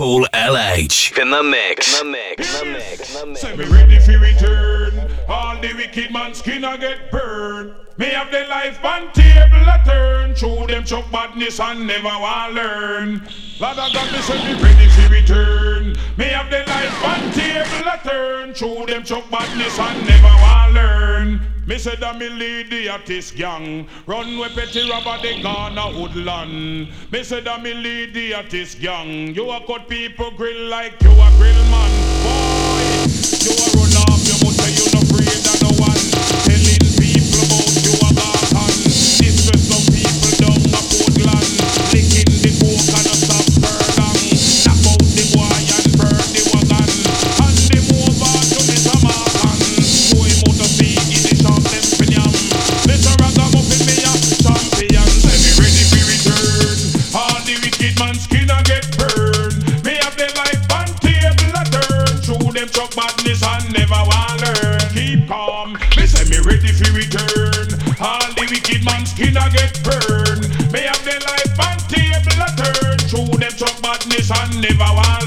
Paul LH. In the mix. In the mix. In the mix. In the mix. Say me ready return. All the wicked man skin I get burned. Me have the life on table a turn. Show them chuck badness and never want learn. Lord of God, me say ready return. Me have the life on table a turn. Show them chuck badness and never want learn. Me said that me lead the artist gang. Run with petty robber the Ghana woodland. Me said that me lead the artist gang. You a cut people grill like you a grill man. Boy, you a run off your mouth you no skin a get burned. May have the life on table a turn. Through them truck badness and never want.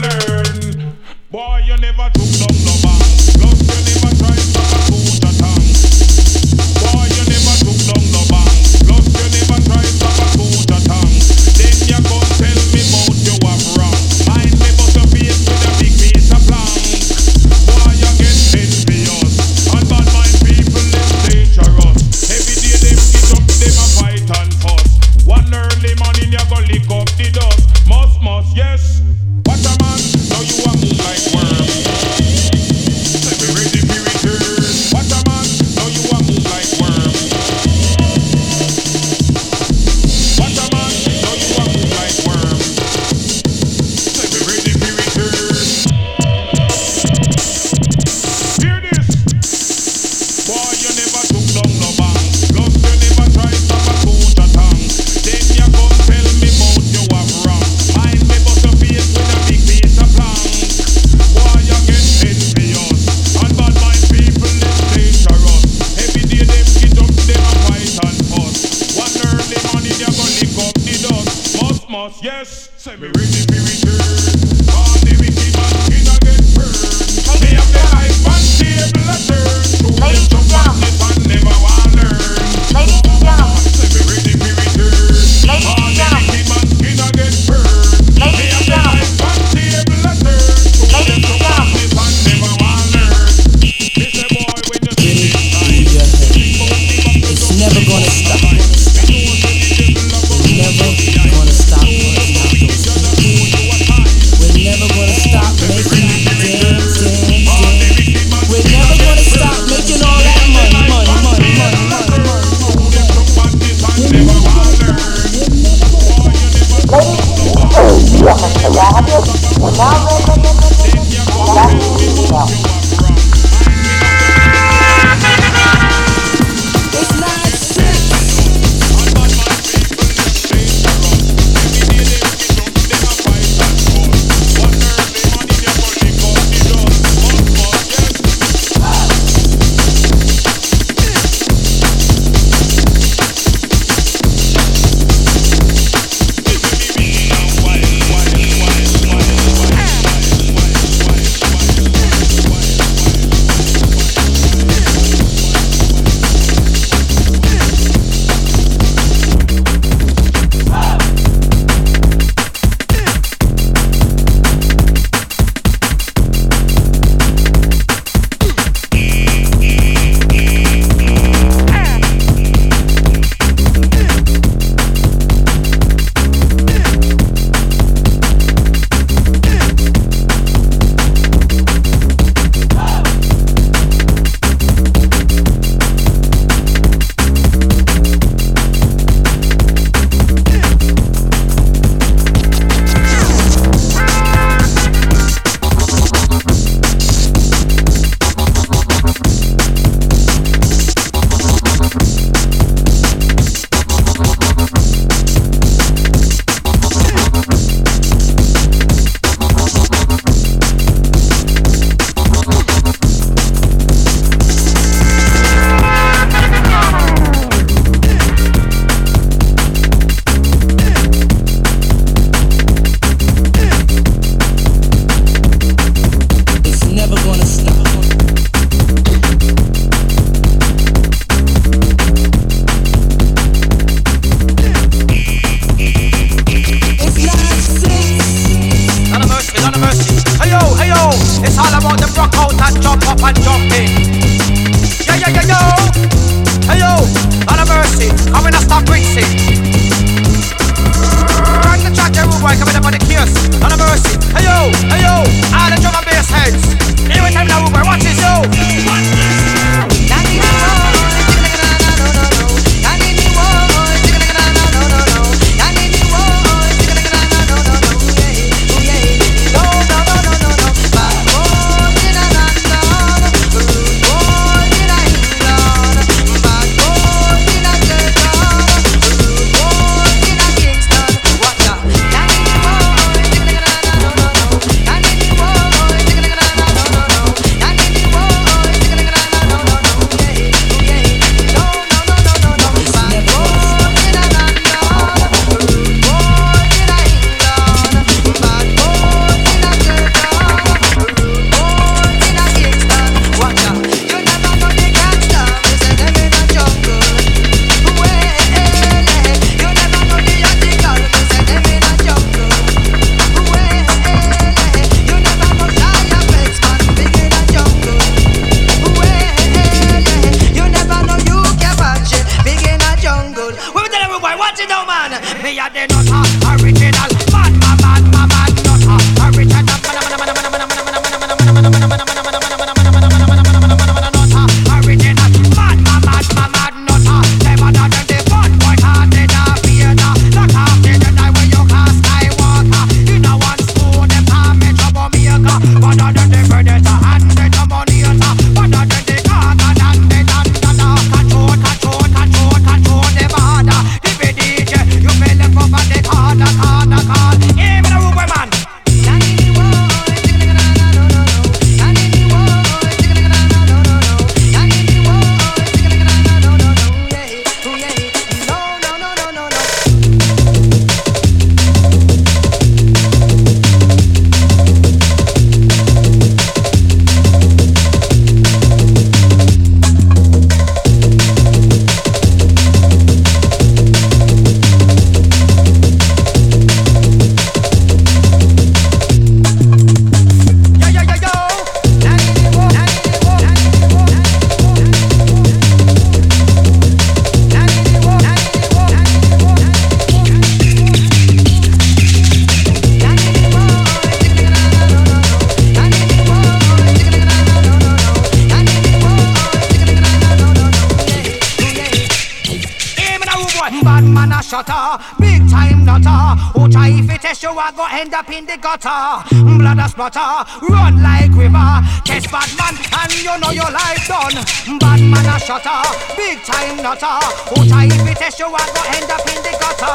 Blood a splatter, run like river. Test bad man, and you know your life done. Bad man a shutter, big time nutter. Who try if it test you, I go end up in the gutter.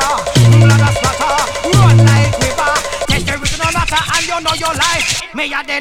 Blood a splatter, run like river. Test the original nutter, and you know your life. Me a the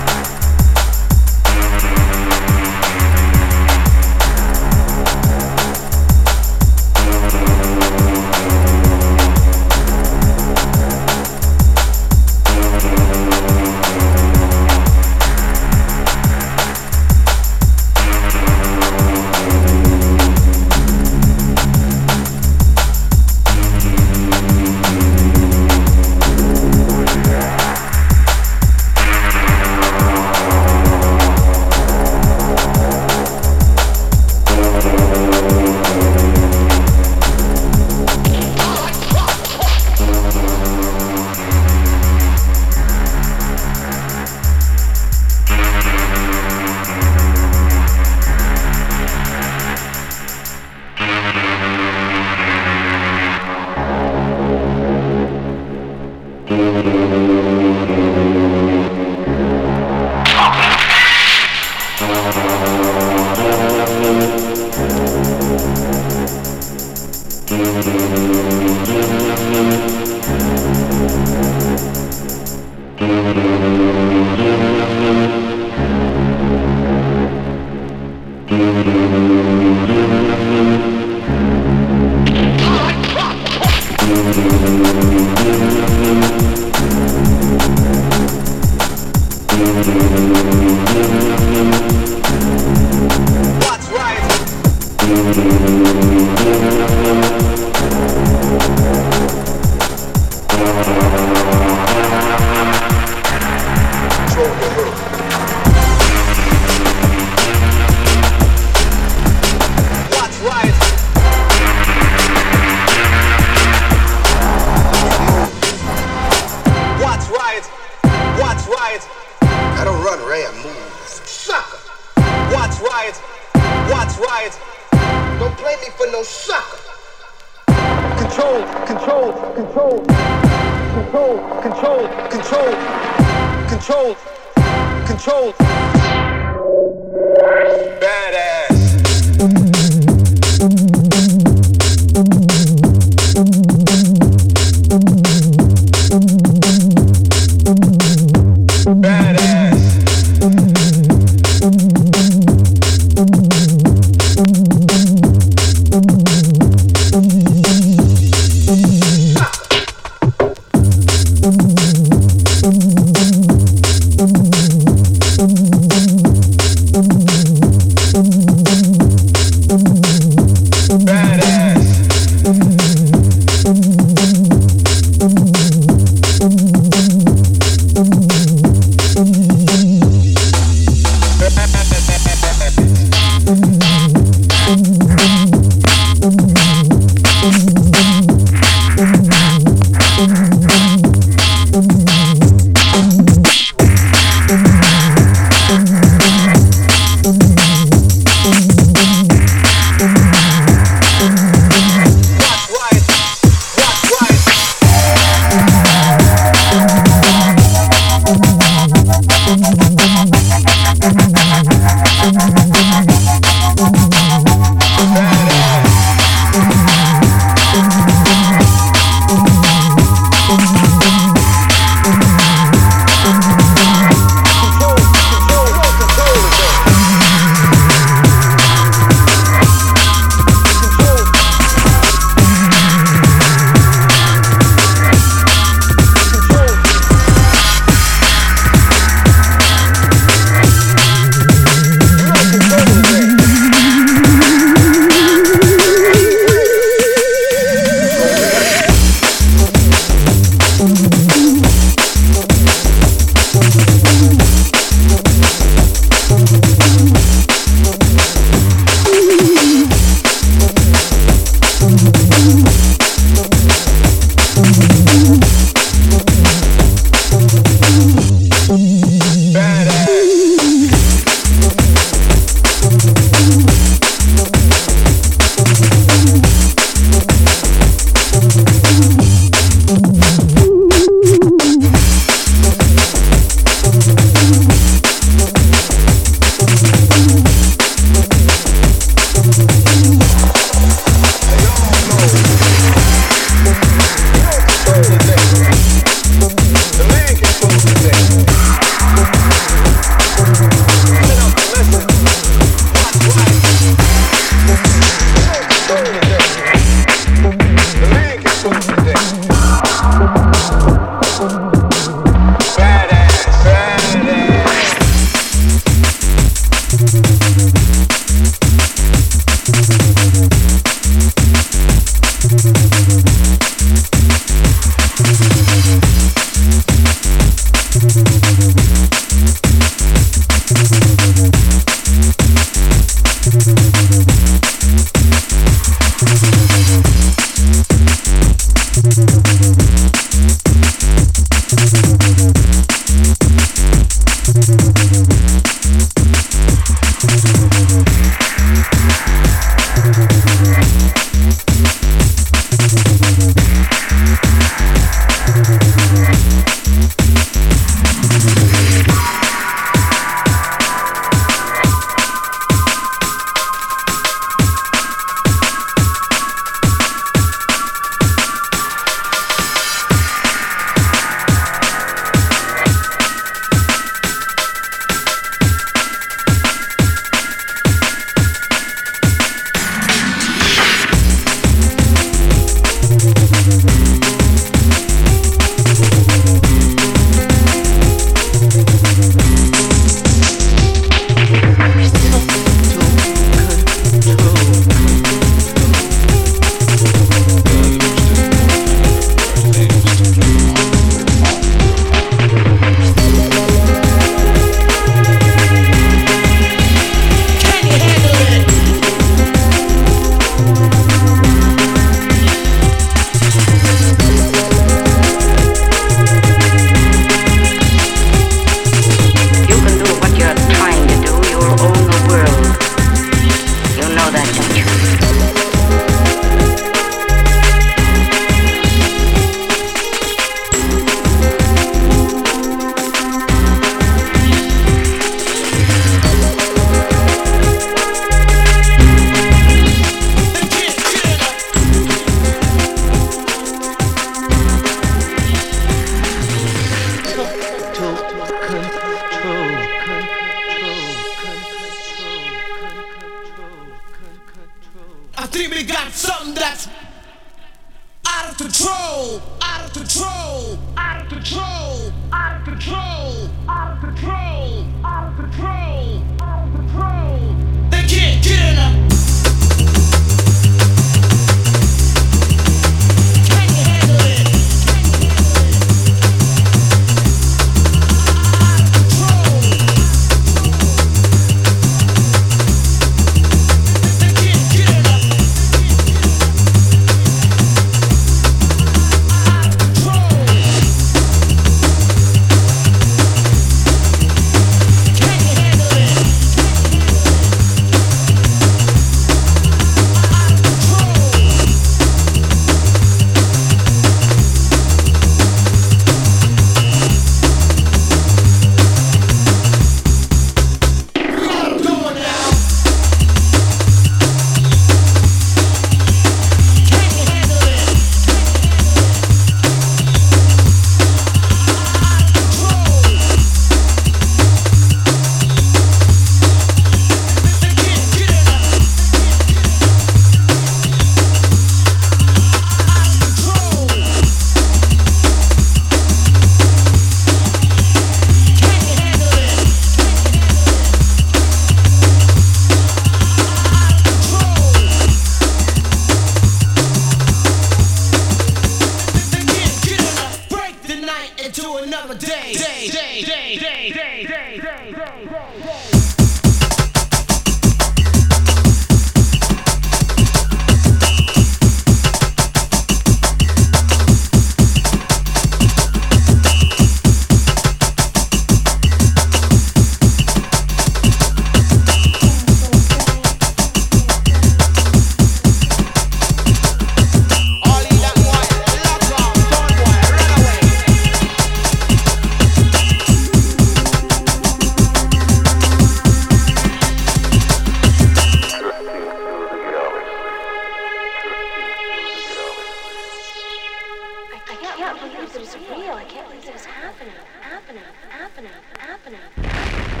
believe that it's real. I can't believe that it's happening, happening, happening, happening. happening.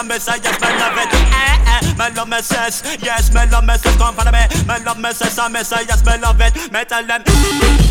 I miss it, yes, me love it. Eh, eh, me love me says, yes, me love me says, come follow me. Me love me says, I miss it, yes, me love it. Me tell them.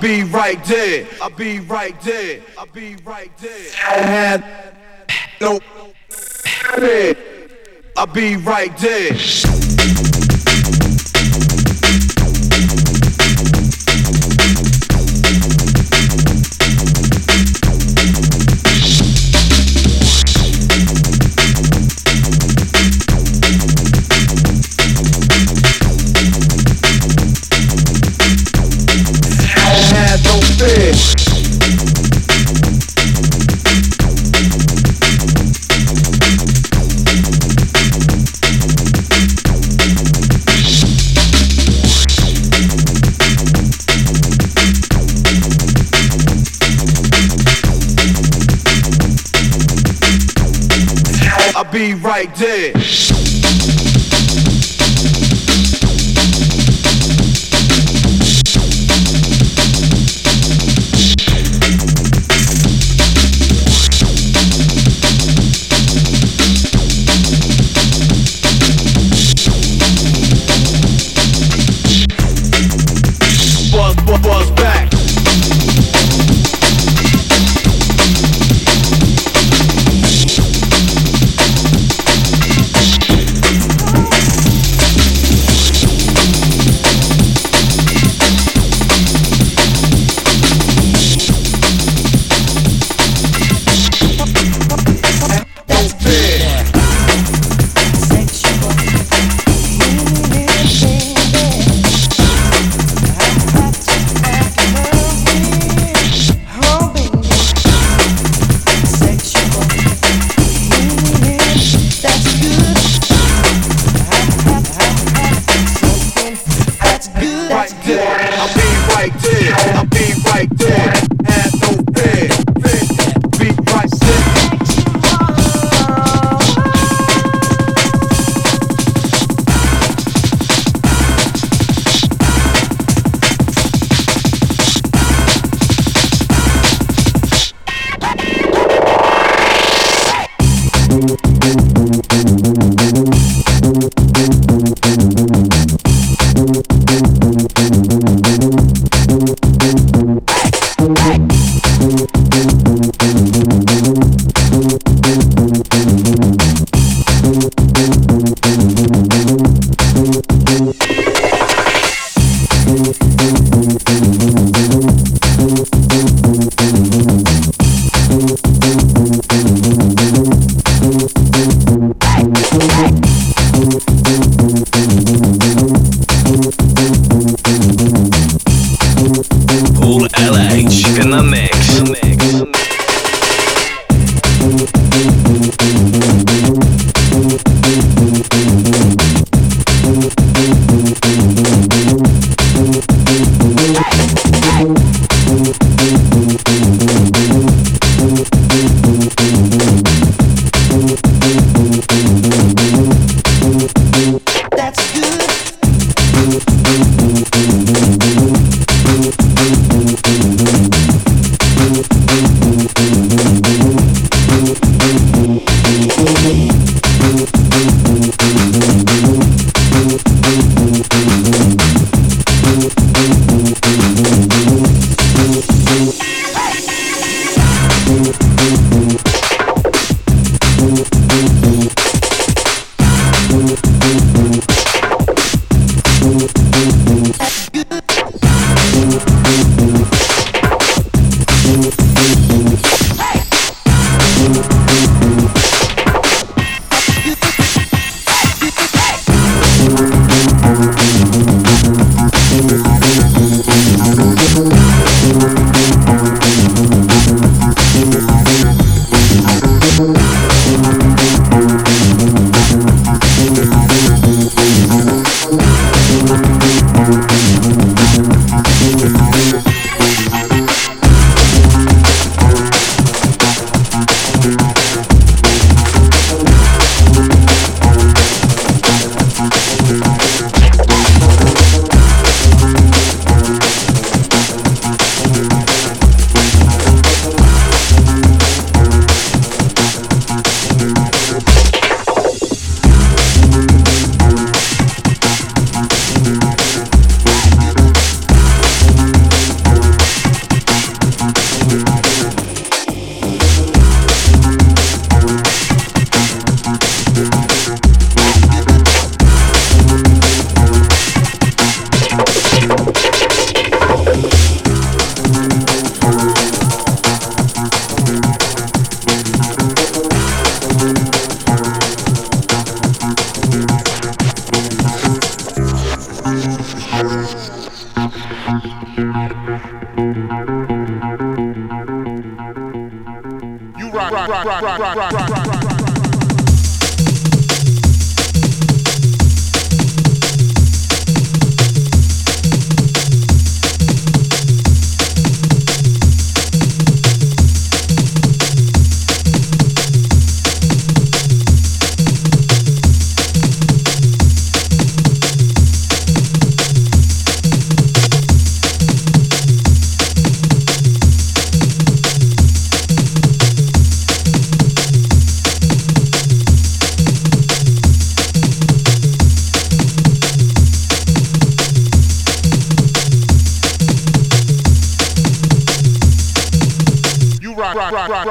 Be right there. I'll be right there. I'll be right there. I had no. I'll be right there. Right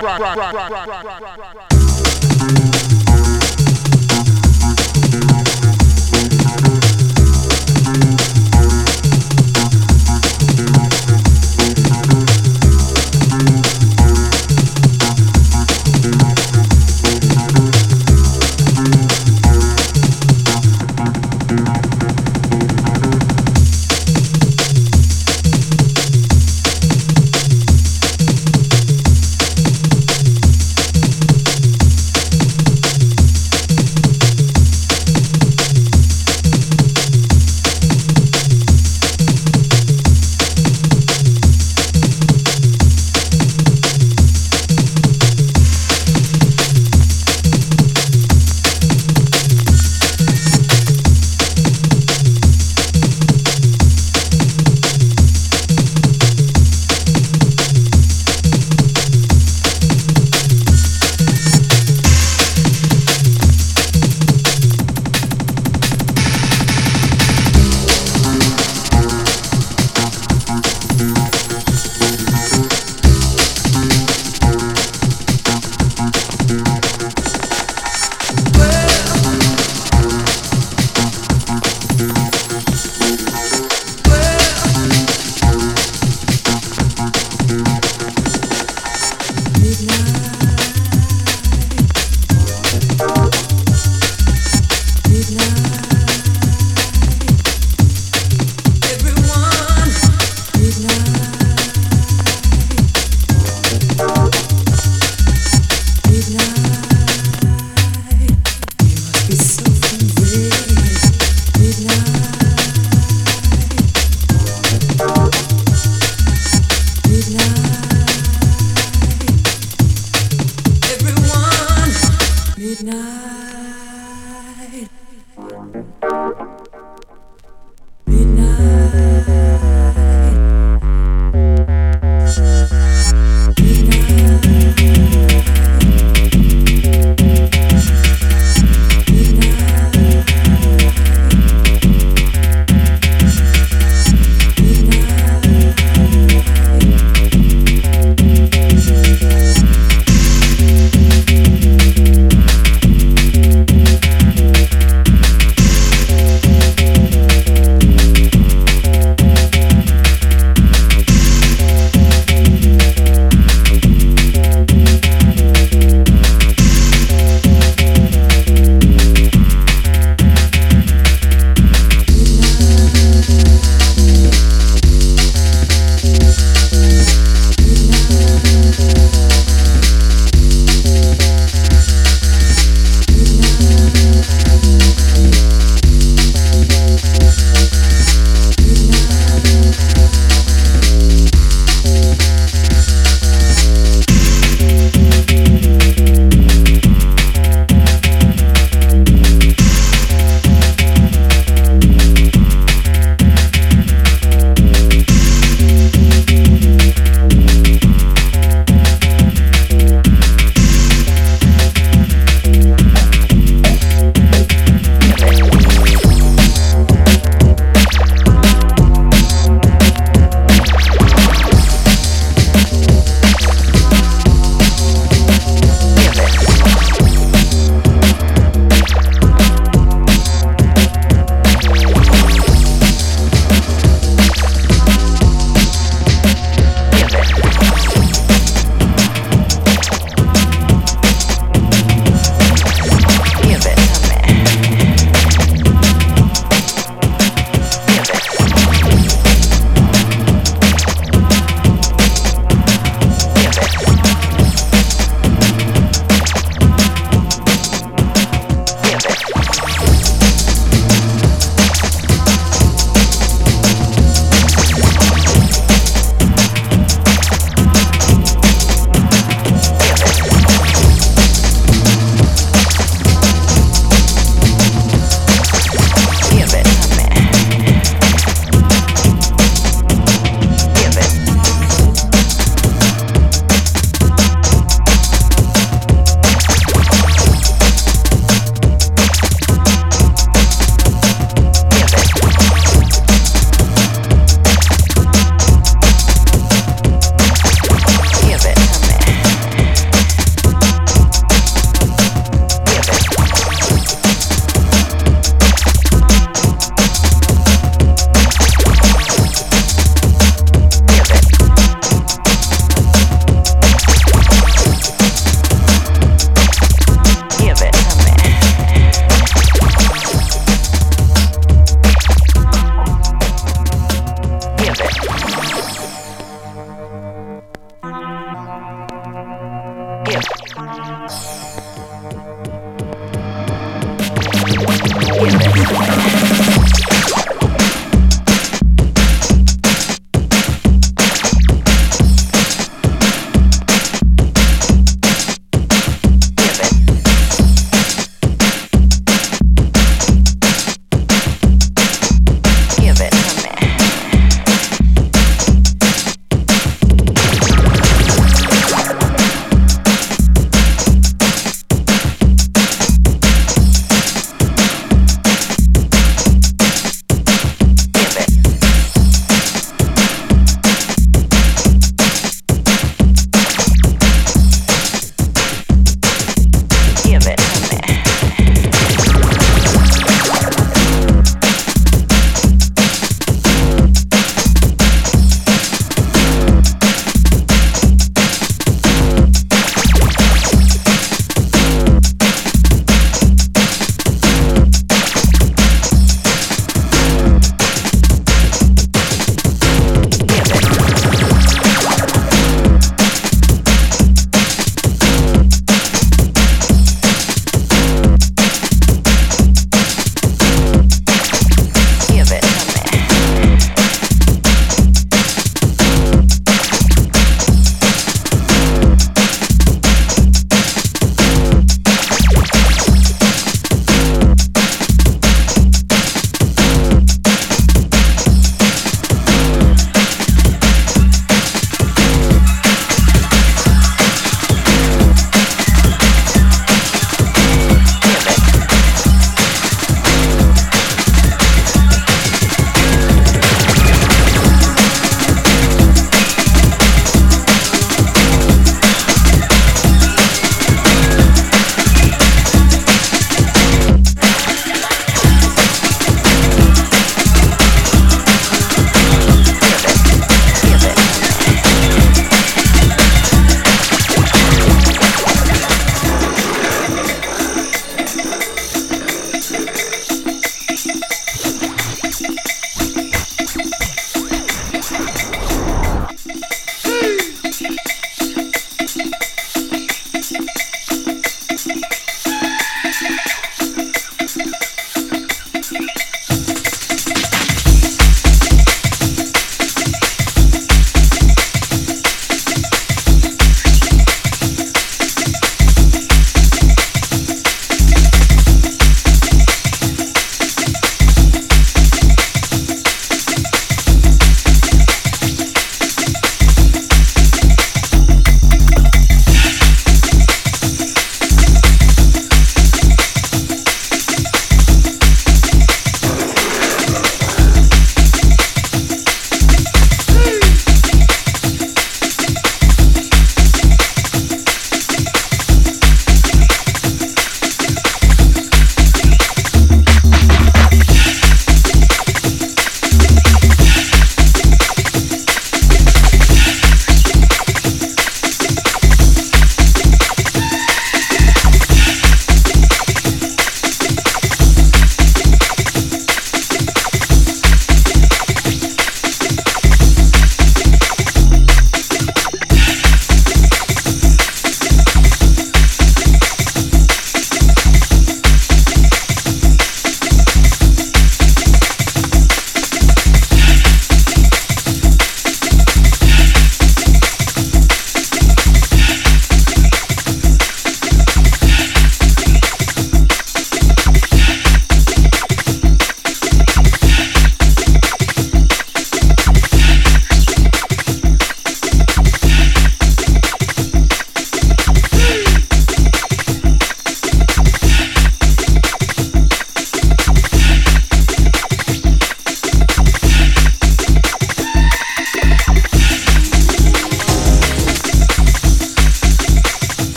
转转转转转转转转转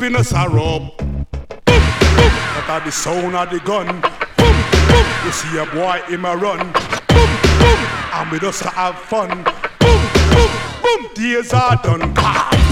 happiness a rub. That are the sound of the gun. Boom, boom. You see a boy in my run. Boom, boom. And we just have fun. Boom, boom, boom. Days are done.